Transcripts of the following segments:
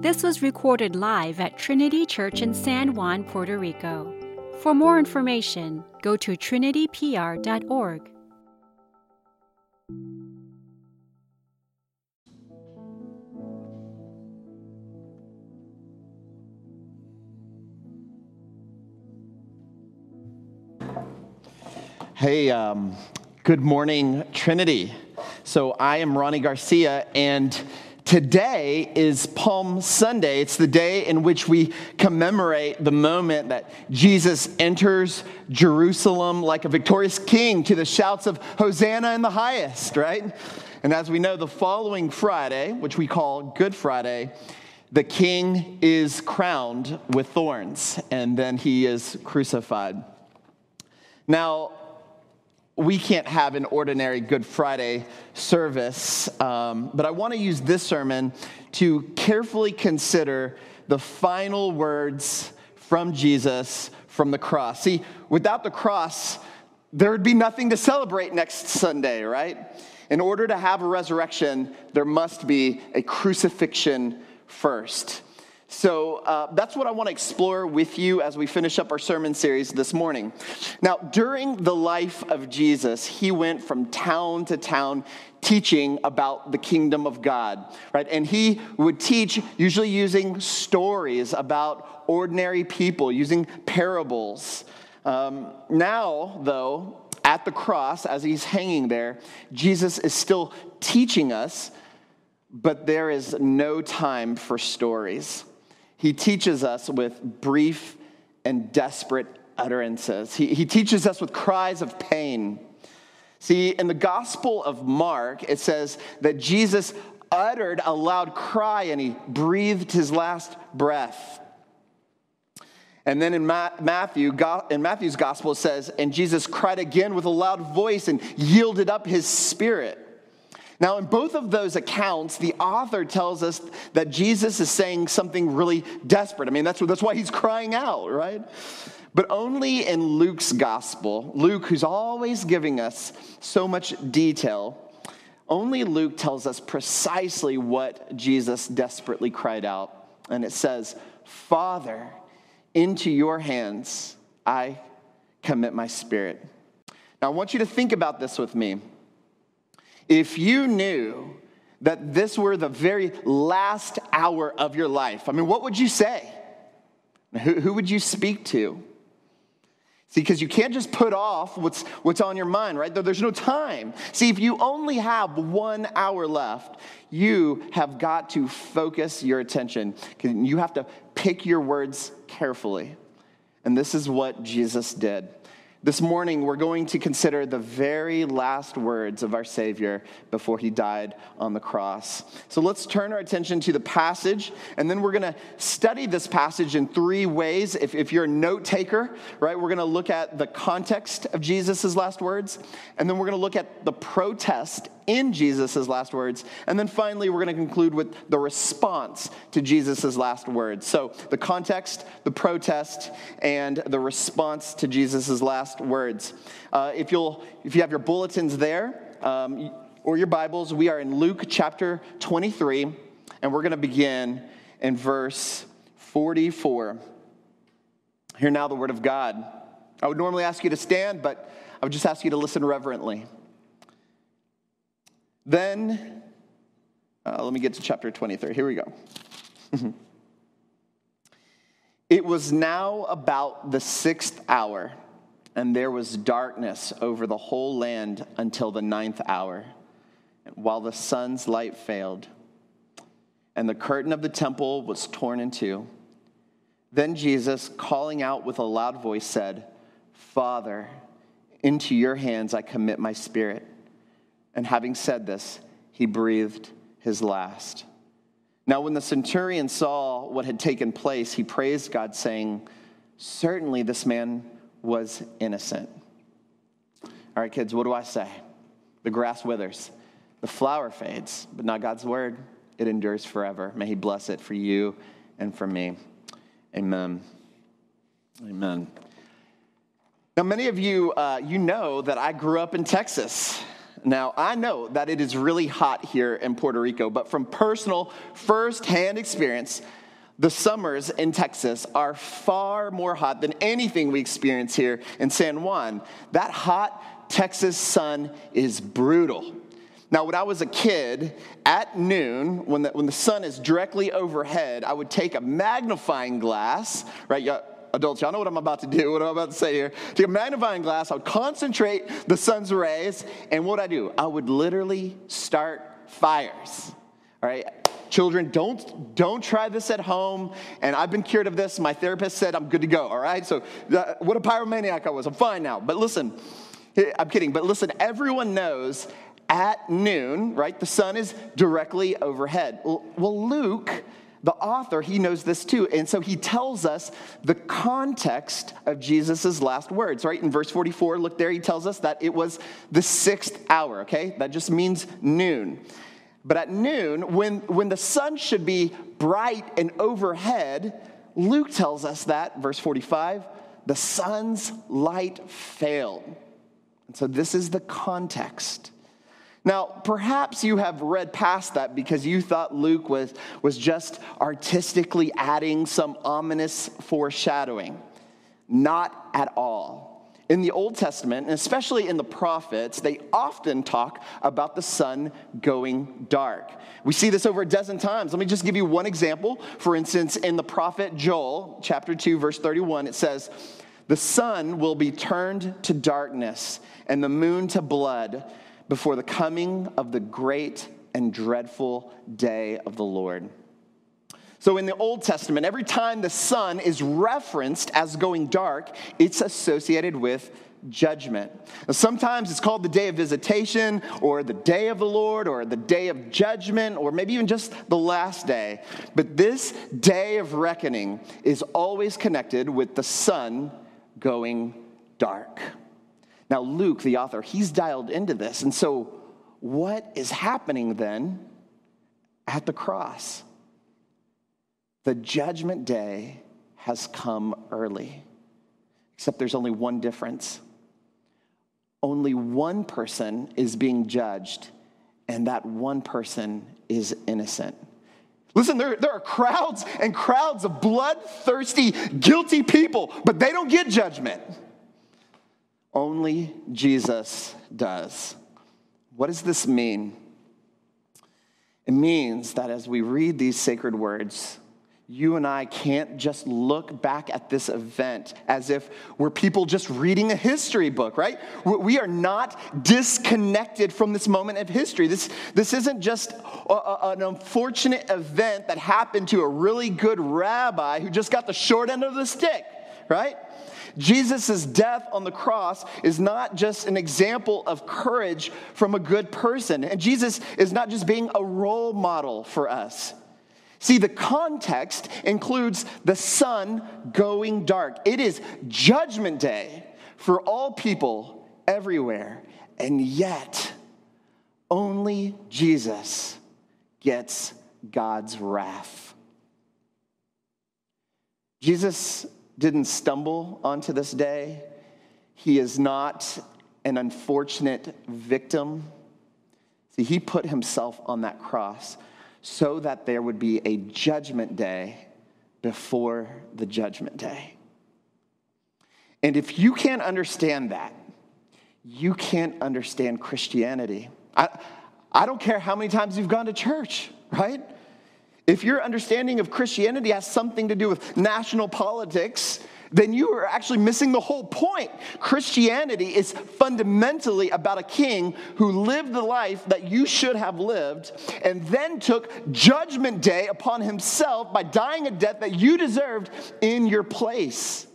This was recorded live at Trinity Church in San Juan, Puerto Rico. For more information, go to trinitypr.org. Hey, um, good morning, Trinity. So I am Ronnie Garcia, and today is Palm Sunday. It's the day in which we commemorate the moment that Jesus enters Jerusalem like a victorious king to the shouts of Hosanna in the highest, right? And as we know, the following Friday, which we call Good Friday, the king is crowned with thorns, and then he is crucified. Now, we can't have an ordinary Good Friday service, um, but I want to use this sermon to carefully consider the final words from Jesus from the cross. See, without the cross, there would be nothing to celebrate next Sunday, right? In order to have a resurrection, there must be a crucifixion first. So uh, that's what I want to explore with you as we finish up our sermon series this morning. Now, during the life of Jesus, he went from town to town teaching about the kingdom of God, right? And he would teach usually using stories about ordinary people, using parables. Um, now, though, at the cross, as he's hanging there, Jesus is still teaching us, but there is no time for stories. He teaches us with brief and desperate utterances. He, he teaches us with cries of pain. See, in the Gospel of Mark, it says that Jesus uttered a loud cry and he breathed his last breath. And then in Matthew, in Matthew's gospel, it says, and Jesus cried again with a loud voice and yielded up his spirit. Now, in both of those accounts, the author tells us that Jesus is saying something really desperate. I mean, that's, that's why he's crying out, right? But only in Luke's gospel, Luke, who's always giving us so much detail, only Luke tells us precisely what Jesus desperately cried out. And it says, Father, into your hands I commit my spirit. Now, I want you to think about this with me. If you knew that this were the very last hour of your life, I mean, what would you say? Who, who would you speak to? See, because you can't just put off what's, what's on your mind, right? There's no time. See, if you only have one hour left, you have got to focus your attention. You have to pick your words carefully. And this is what Jesus did. This morning, we're going to consider the very last words of our Savior before he died on the cross. So let's turn our attention to the passage, and then we're going to study this passage in three ways. If, if you're a note taker, right, we're going to look at the context of Jesus' last words, and then we're going to look at the protest in Jesus' last words. And then finally, we're going to conclude with the response to Jesus' last words. So the context, the protest, and the response to Jesus' last words. Uh, if, you'll, if you have your bulletins there um, or your Bibles, we are in Luke chapter 23, and we're going to begin in verse 44. Hear now the word of God. I would normally ask you to stand, but I would just ask you to listen reverently. Then, uh, let me get to chapter 23. Here we go. it was now about the sixth hour, and there was darkness over the whole land until the ninth hour, while the sun's light failed. And the curtain of the temple was torn in two. Then Jesus, calling out with a loud voice, said, Father, into your hands I commit my spirit. And having said this, he breathed his last. Now, when the centurion saw what had taken place, he praised God, saying, Certainly this man was innocent. All right, kids, what do I say? The grass withers, the flower fades, but not God's word. It endures forever. May he bless it for you and for me. Amen. Amen. Now, many of you, uh, you know that I grew up in Texas. Now, I know that it is really hot here in Puerto Rico, but from personal, first hand experience, the summers in Texas are far more hot than anything we experience here in San Juan. That hot Texas sun is brutal. Now, when I was a kid, at noon, when the, when the sun is directly overhead, I would take a magnifying glass, right? Adults, y'all know what I'm about to do, what I'm about to say here. Take a magnifying glass, I would concentrate the sun's rays, and what I do? I would literally start fires. All right, children, don't don't try this at home. And I've been cured of this. My therapist said I'm good to go. All right, so what a pyromaniac I was. I'm fine now. But listen, I'm kidding. But listen, everyone knows at noon, right? The sun is directly overhead. Well, Luke the author, he knows this too. And so he tells us the context of Jesus' last words, right? In verse 44, look there, he tells us that it was the sixth hour, okay? That just means noon. But at noon, when, when the sun should be bright and overhead, Luke tells us that, verse 45, the sun's light failed. And so this is the context. Now, perhaps you have read past that because you thought Luke was, was just artistically adding some ominous foreshadowing. Not at all. In the Old Testament, and especially in the prophets, they often talk about the sun going dark. We see this over a dozen times. Let me just give you one example. For instance, in the prophet Joel, chapter 2, verse 31, it says, The sun will be turned to darkness and the moon to blood before the coming of the great and dreadful day of the Lord. So, in the Old Testament, every time the sun is referenced as going dark, it's associated with judgment. Now, sometimes it's called the day of visitation, or the day of the Lord, or the day of judgment, or maybe even just the last day. But this day of reckoning is always connected with the sun going dark. Now, Luke, the author, he's dialed into this. And so, what is happening then at the cross? The judgment day has come early, except there's only one difference. Only one person is being judged, and that one person is innocent. Listen, there, there are crowds and crowds of bloodthirsty, guilty people, but they don't get judgment. Only Jesus does. What does this mean? It means that as we read these sacred words, you and I can't just look back at this event as if we're people just reading a history book, right? We are not disconnected from this moment of history. This, this isn't just a, a, an unfortunate event that happened to a really good rabbi who just got the short end of the stick, right? Jesus' death on the cross is not just an example of courage from a good person. And Jesus is not just being a role model for us. See, the context includes the sun going dark. It is judgment day for all people everywhere. And yet, only Jesus gets God's wrath. Jesus didn't stumble onto this day. He is not an unfortunate victim. See, he put himself on that cross so that there would be a judgment day before the judgment day. And if you can't understand that, you can't understand Christianity. I, I don't care how many times you've gone to church, right? If your understanding of Christianity has something to do with national politics, then you are actually missing the whole point. Christianity is fundamentally about a king who lived the life that you should have lived and then took judgment day upon himself by dying a death that you deserved in your place.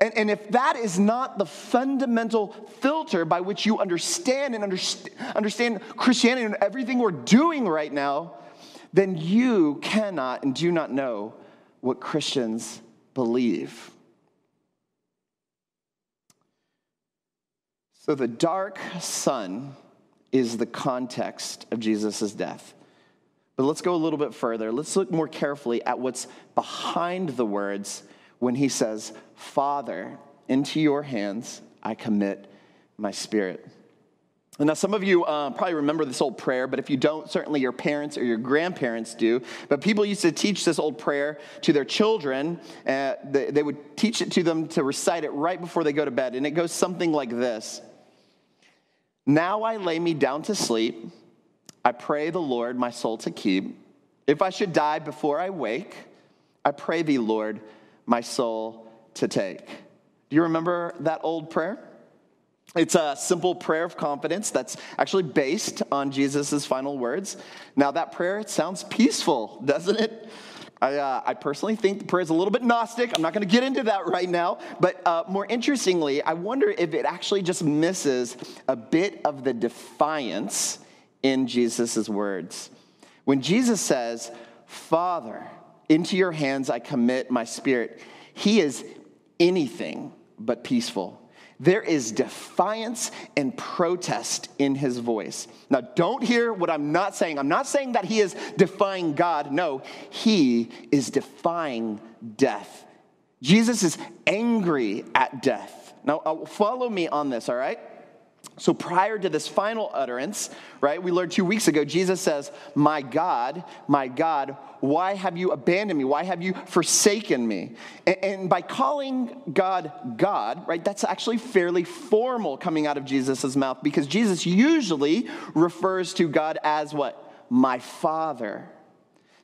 And, and if that is not the fundamental filter by which you understand and understand, understand Christianity and everything we're doing right now, then you cannot and do not know what Christians believe. So the dark sun is the context of Jesus' death. But let's go a little bit further. Let's look more carefully at what's behind the words when he says, Father, into your hands I commit my spirit. Now, some of you uh, probably remember this old prayer, but if you don't, certainly your parents or your grandparents do. But people used to teach this old prayer to their children. Uh, they, they would teach it to them to recite it right before they go to bed. And it goes something like this Now I lay me down to sleep. I pray the Lord my soul to keep. If I should die before I wake, I pray thee, Lord, my soul to take. Do you remember that old prayer? It's a simple prayer of confidence that's actually based on Jesus' final words. Now, that prayer, sounds peaceful, doesn't it? I, uh, I personally think the prayer is a little bit Gnostic. I'm not going to get into that right now. But uh, more interestingly, I wonder if it actually just misses a bit of the defiance in Jesus' words. When Jesus says, Father, into your hands I commit my spirit, he is anything but peaceful. There is defiance and protest in his voice. Now, don't hear what I'm not saying. I'm not saying that he is defying God. No, he is defying death. Jesus is angry at death. Now, uh, follow me on this, all right? So prior to this final utterance, right, we learned two weeks ago, Jesus says, My God, my God, why have you abandoned me? Why have you forsaken me? And, by calling God God, right, that's actually fairly formal coming out of Jesus' mouth because Jesus usually refers to God as what? My Father.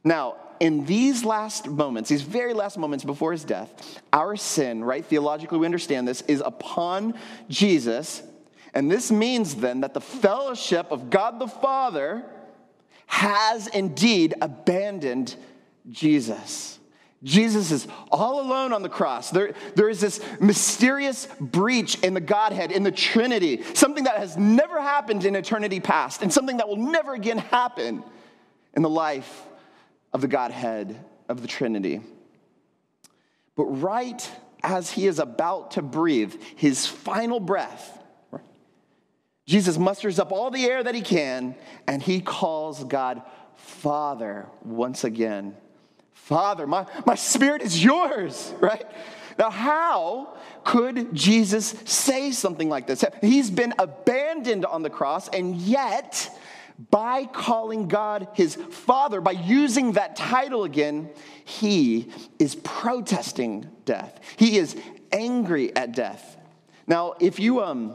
Now, in these last moments, these very last moments before his death, our sin, right, theologically we understand this, is upon Jesus and this means then that the fellowship of God the Father has indeed abandoned Jesus. Jesus is all alone on the cross. There, there is this mysterious breach in the Godhead, in the Trinity, something that has never happened in eternity past, and something that will never again happen in the life of the Godhead, of the Trinity. But right as he is about to breathe his final breath, Jesus musters up all the air that he can, and he calls God Father once again. Father, my, my spirit is yours, right? Now, how could Jesus say something like this? He's been abandoned on the cross, and yet, by calling God his Father, by using that title again, he is protesting death. He is angry at death. Now, if you, um,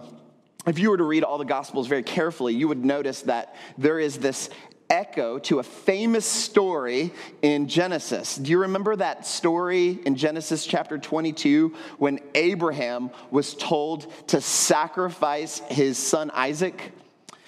if you were to read all the Gospels very carefully, you would notice that there is this echo to a famous story in Genesis. Do you remember that story in Genesis chapter 22 when Abraham was told to sacrifice his son Isaac?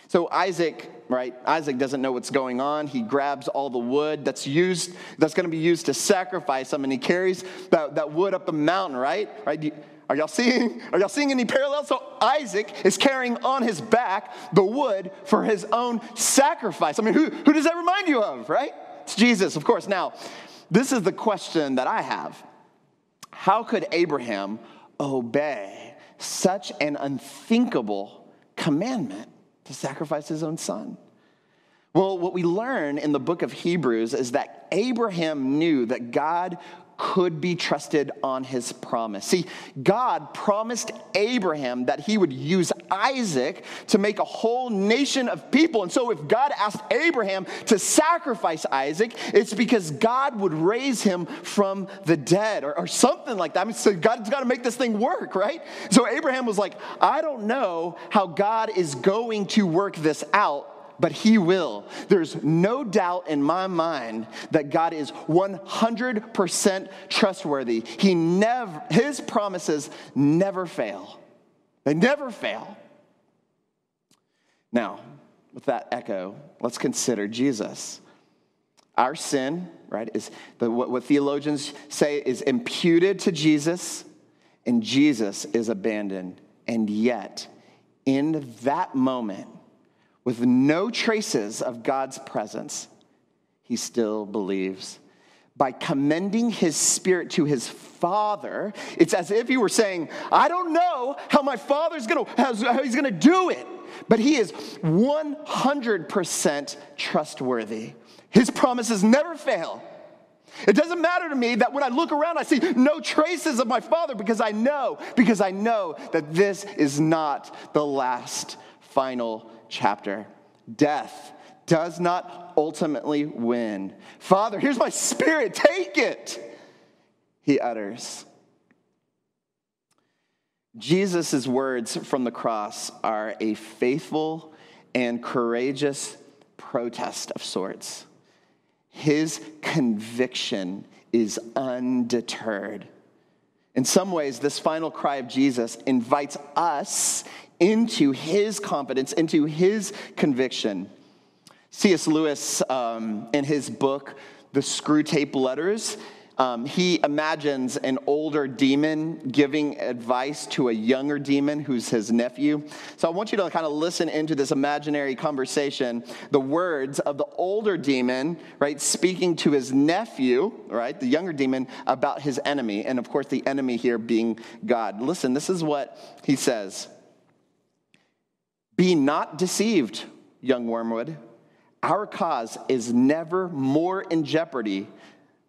So, Isaac, right? Isaac doesn't know what's going on. He grabs all the wood that's used, that's going to be used to sacrifice him, and he carries that, that wood up the mountain, right? Right? Are y'all seeing? Are y'all seeing any parallels? So Isaac is carrying on his back the wood for his own sacrifice. I mean, who, who does that remind you of, right? It's Jesus, of course. Now, this is the question that I have. How could Abraham obey such an unthinkable commandment to sacrifice his own son? Well, what we learn in the book of Hebrews is that Abraham knew that God could be trusted on his promise. See, God promised Abraham that he would use Isaac to make a whole nation of people. And so, if God asked Abraham to sacrifice Isaac, it's because God would raise him from the dead or, or something like that. I mean, so God's got to make this thing work, right? So, Abraham was like, I don't know how God is going to work this out but He will. There's no doubt in my mind that God is 100% trustworthy. He never, His promises never fail. They never fail. Now, with that echo, let's consider Jesus. Our sin, right, is the, what, what theologians say is imputed to Jesus, and Jesus is abandoned. And yet, in that moment, with no traces of God's presence, he still believes. By commending his spirit to his father, it's as if he were saying, I don't know how my father's gonna, how he's gonna do it, but he is 100% trustworthy. His promises never fail. It doesn't matter to me that when I look around, I see no traces of my father because I know, because I know that this is not the last final chapter. Death does not ultimately win. Father, here's my spirit, take it, he utters. Jesus' words from the cross are a faithful and courageous protest of sorts. His conviction is undeterred. In some ways, this final cry of Jesus invites us into his confidence, into his conviction. C.S. Lewis, um, in his book, The Screwtape Letters, um, he imagines an older demon giving advice to a younger demon who's his nephew. So I want you to kind of listen into this imaginary conversation. The words of the older demon, right, speaking to his nephew, right, the younger demon, about his enemy. And of course, the enemy here being God. Listen, this is what he says Be not deceived, young wormwood. Our cause is never more in jeopardy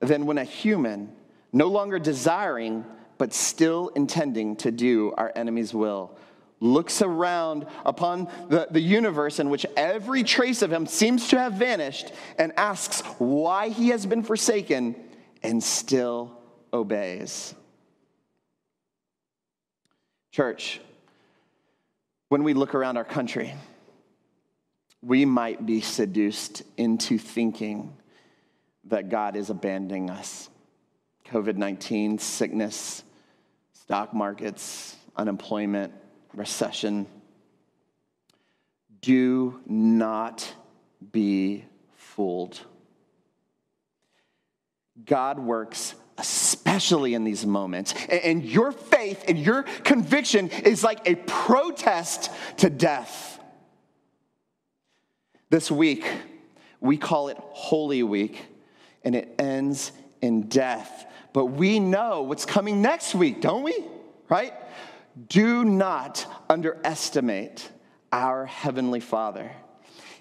than when a human, no longer desiring, but still intending to do our enemy's will, looks around upon the, the universe in which every trace of him seems to have vanished and asks why he has been forsaken and still obeys. Church, when we look around our country, we might be seduced into thinking that God is abandoning us. COVID 19, sickness, stock markets, unemployment, recession. Do not be fooled. God works especially in these moments. And your faith and your conviction is like a protest to death. This week, we call it Holy Week and it ends in death. But we know what's coming next week, don't we? Right? Do not underestimate our Heavenly Father.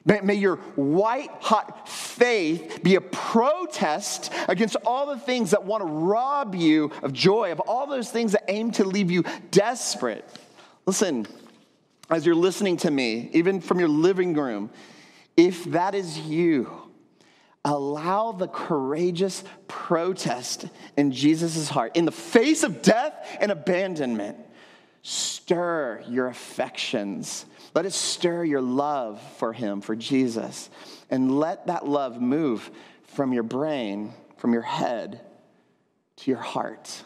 May, may, your white hot faith be a protest against all the things that want to rob you of joy, of all those things that aim to leave you desperate. Listen, as you're listening to me, even from your living room, if that is you, allow the courageous protest in Jesus' heart in the face of death and abandonment. Stir your affections. Let it stir your love for Him, for Jesus. And let that love move from your brain, from your head, to your heart.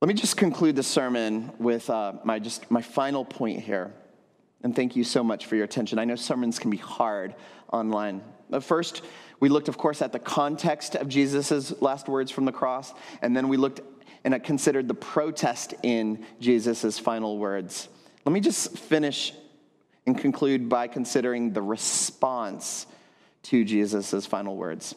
Let me just conclude the sermon with uh, my, just, my final point here. And thank you so much for your attention. I know sermons can be hard online. But first, we looked, of course, at the context of Jesus' last words from the cross, and then we looked and I considered the protest in Jesus' final words. Let me just finish and conclude by considering the response to Jesus' final words.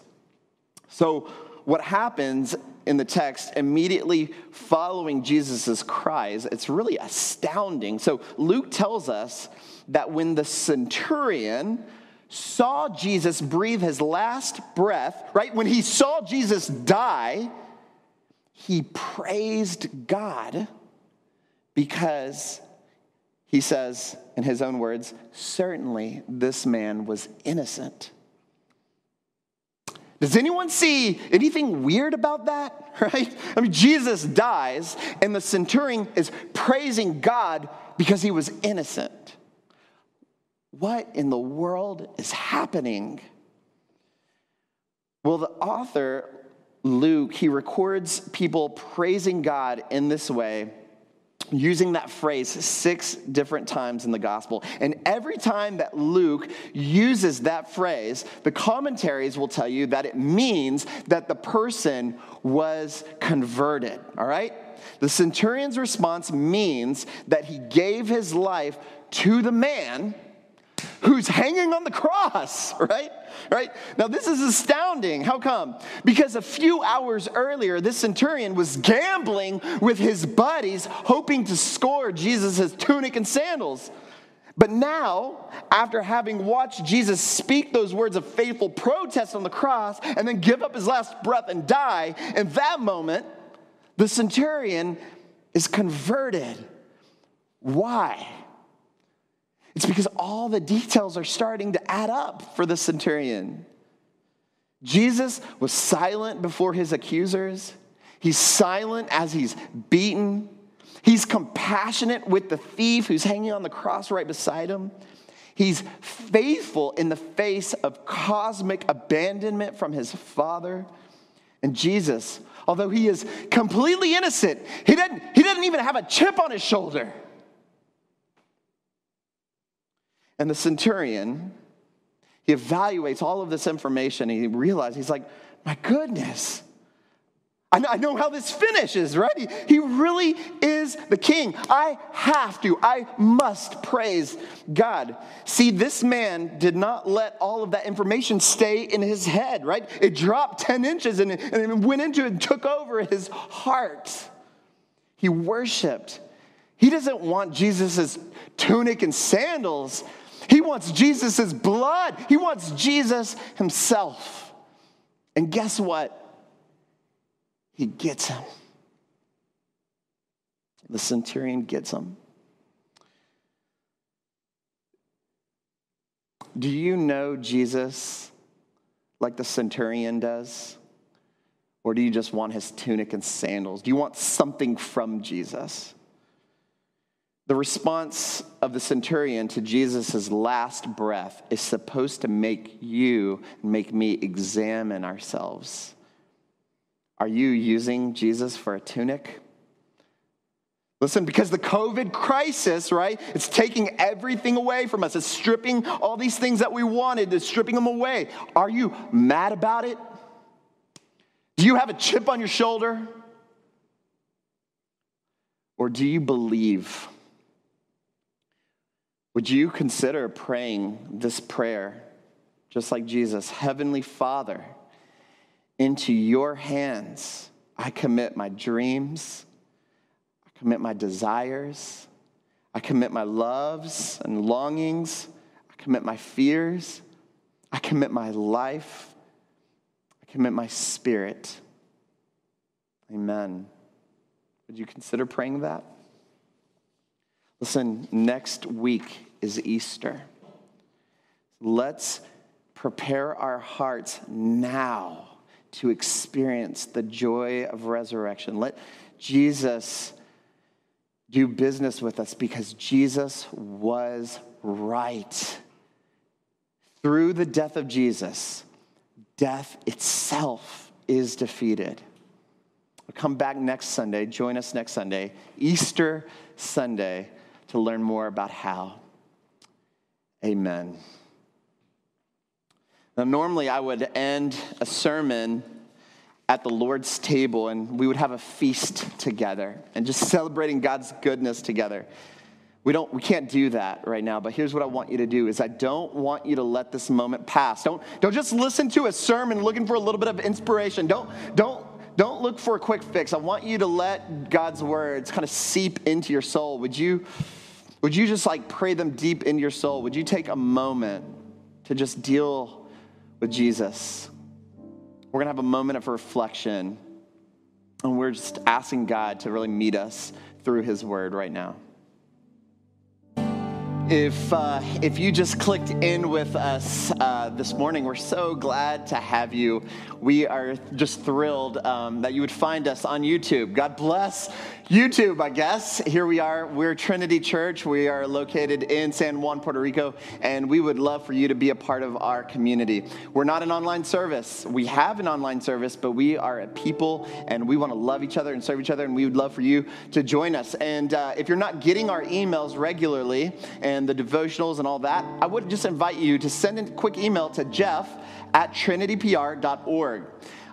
So, what happens in the text immediately following Jesus' cries, it's really astounding. So Luke tells us that when the centurion saw Jesus breathe his last breath, right, when he saw Jesus die, he praised God because he says, in his own words, certainly this man was innocent. Does anyone see anything weird about that? Right? I mean, Jesus dies, and the centurion is praising God because he was innocent. What in the world is happening? Well, the author, Luke, he records people praising God in this way using that phrase six different times in the gospel. And every time that Luke uses that phrase, the commentaries will tell you that it means that the person was converted, all right? The centurion's response means that he gave his life to the man who's hanging on the cross, right? Right? Now, this is astounding. How come? Because a few hours earlier, this centurion was gambling with his buddies, hoping to score Jesus' tunic and sandals. But now, after having watched Jesus speak those words of faithful protest on the cross and then give up his last breath and die, in that moment, the centurion is converted. Why? It's because all the details are starting to add up for the centurion. Jesus was silent before his accusers. He's silent as he's beaten. He's compassionate with the thief who's hanging on the cross right beside him. He's faithful in the face of cosmic abandonment from his father. And Jesus, although he is completely innocent, he doesn't, he doesn't even have a chip on his shoulder. And the centurion, he evaluates all of this information he realizes, he's like, my goodness, I know, how this finishes, right? He, he really is the king. I have to, I must praise God. See, this man did not let all of that information stay in his head, right? It dropped 10 inches and, and it went into and took over his heart. He worshiped. He doesn't want Jesus' tunic and sandals. He wants Jesus' blood. He wants Jesus himself. And guess what? He gets him. The centurion gets him. Do you know Jesus like the centurion does? Or do you just want his tunic and sandals? Do you want something from Jesus? The response of the centurion to Jesus' last breath is supposed to make you make me examine ourselves. Are you using Jesus for a tunic? Listen, because the COVID crisis, right? It's taking everything away from us. It's stripping all these things that we wanted, it's stripping them away. Are you mad about it? Do you have a chip on your shoulder? Or do you believe? Would you consider praying this prayer just like Jesus? Heavenly Father, into your hands I commit my dreams, I commit my desires, I commit my loves and longings, I commit my fears, I commit my life, I commit my spirit. Amen. Would you consider praying that? Listen, next week is Easter. Let's prepare our hearts now to experience the joy of resurrection. Let Jesus do business with us because Jesus was right. Through the death of Jesus, death itself is defeated. We'll come back next Sunday. Join us next Sunday, Easter Sunday, to learn more about how. Amen. Now, normally I would end a sermon at the Lord's table and we would have a feast together and just celebrating God's goodness together. We don't we can't do that right now, but here's what I want you to do is I don't want you to let this moment pass. Don't don't just listen to a sermon looking for a little bit of inspiration. Don't don't don't look for a quick fix. I want you to let God's words kind of seep into your soul. Would you would you just like pray them deep into your soul? Would you take a moment to just deal with Jesus. We're going to have a moment of reflection, and we're just asking God to really meet us through His Word right now. If, uh, if you just clicked in with us uh, this morning, we're so glad to have you. We are just thrilled um, that you would find us on YouTube. God bless YouTube, I guess. Here we are. We're Trinity Church. We are located in San Juan, Puerto Rico, and we would love for you to be a part of our community. We're not an online service. We have an online service, but we are a people, and we want to love each other and serve each other, and we would love for you to join us. And uh, if you're not getting our emails regularly and the devotionals and all that, I would just invite you to send a quick email to Jeff at trinitypr.org.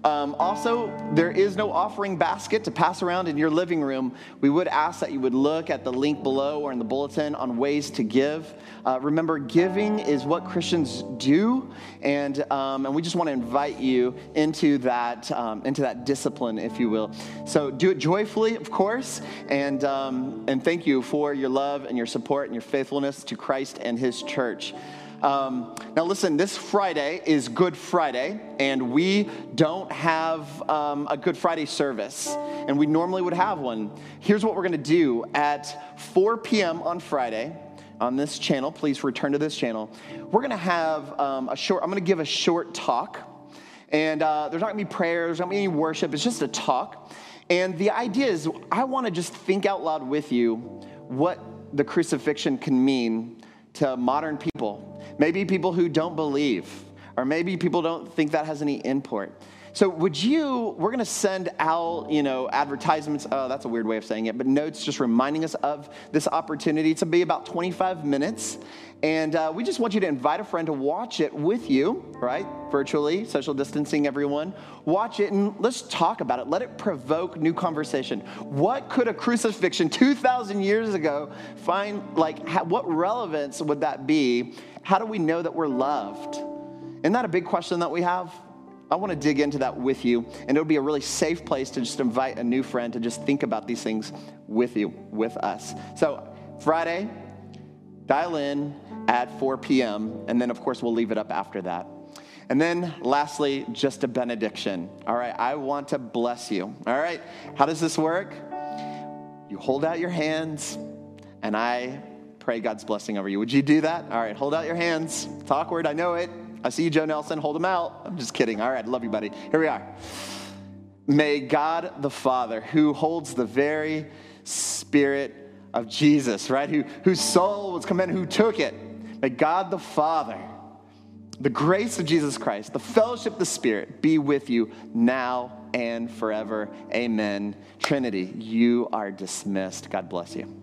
Um, also, there is no offering basket to pass around in your living room. We would ask that you would look at the link below or in the bulletin on ways to give. Uh, remember, giving is what Christians do, and, um, and we just want to invite you into that, um, into that discipline, if you will. So do it joyfully, of course, and, um, and thank you for your love and your support and your faithfulness to Christ and his church. Um, now, listen, this Friday is Good Friday, and we don't have um, a Good Friday service, and we normally would have one. Here's what we're going to do at 4 p.m. on Friday. on this channel, please return to this channel. We're going to have um, a short, I'm going to give a short talk. And uh, there's not going to be prayers, there's not going to be any worship. It's just a talk. And the idea is, I want to just think out loud with you what the crucifixion can mean to modern people. Maybe people who don't believe, or maybe people don't think that has any import. So would you, we're going to send out, you know, advertisements. Oh, that's a weird way of saying it, but notes just reminding us of this opportunity to be about 25 minutes. And uh, we just want you to invite a friend to watch it with you, right? Virtually, social distancing, everyone. Watch it and let's talk about it. Let it provoke new conversation. What could a crucifixion 2,000 years ago find, like, what relevance would that be? How do we know that we're loved? Isn't that a big question that we have? I want to dig into that with you, and it'll be a really safe place to just invite a new friend to just think about these things with you, with us. So, Friday, dial in at 4 p.m., and then, of course, we'll leave it up after that. And then, lastly, just a benediction. All right, I want to bless you. All right, how does this work? You hold out your hands, and I pray God's blessing over you. Would you do that? All right, hold out your hands. It's awkward, I know it. I see you, Joe Nelson. Hold them out. I'm just kidding. All right, love you, buddy. Here we are. May God the Father, who holds the very spirit of Jesus, right? Who, whose soul was commended, who took it. May God the Father, the grace of Jesus Christ, the fellowship of the Spirit be with you now and forever. Amen. Trinity, you are dismissed. God bless you.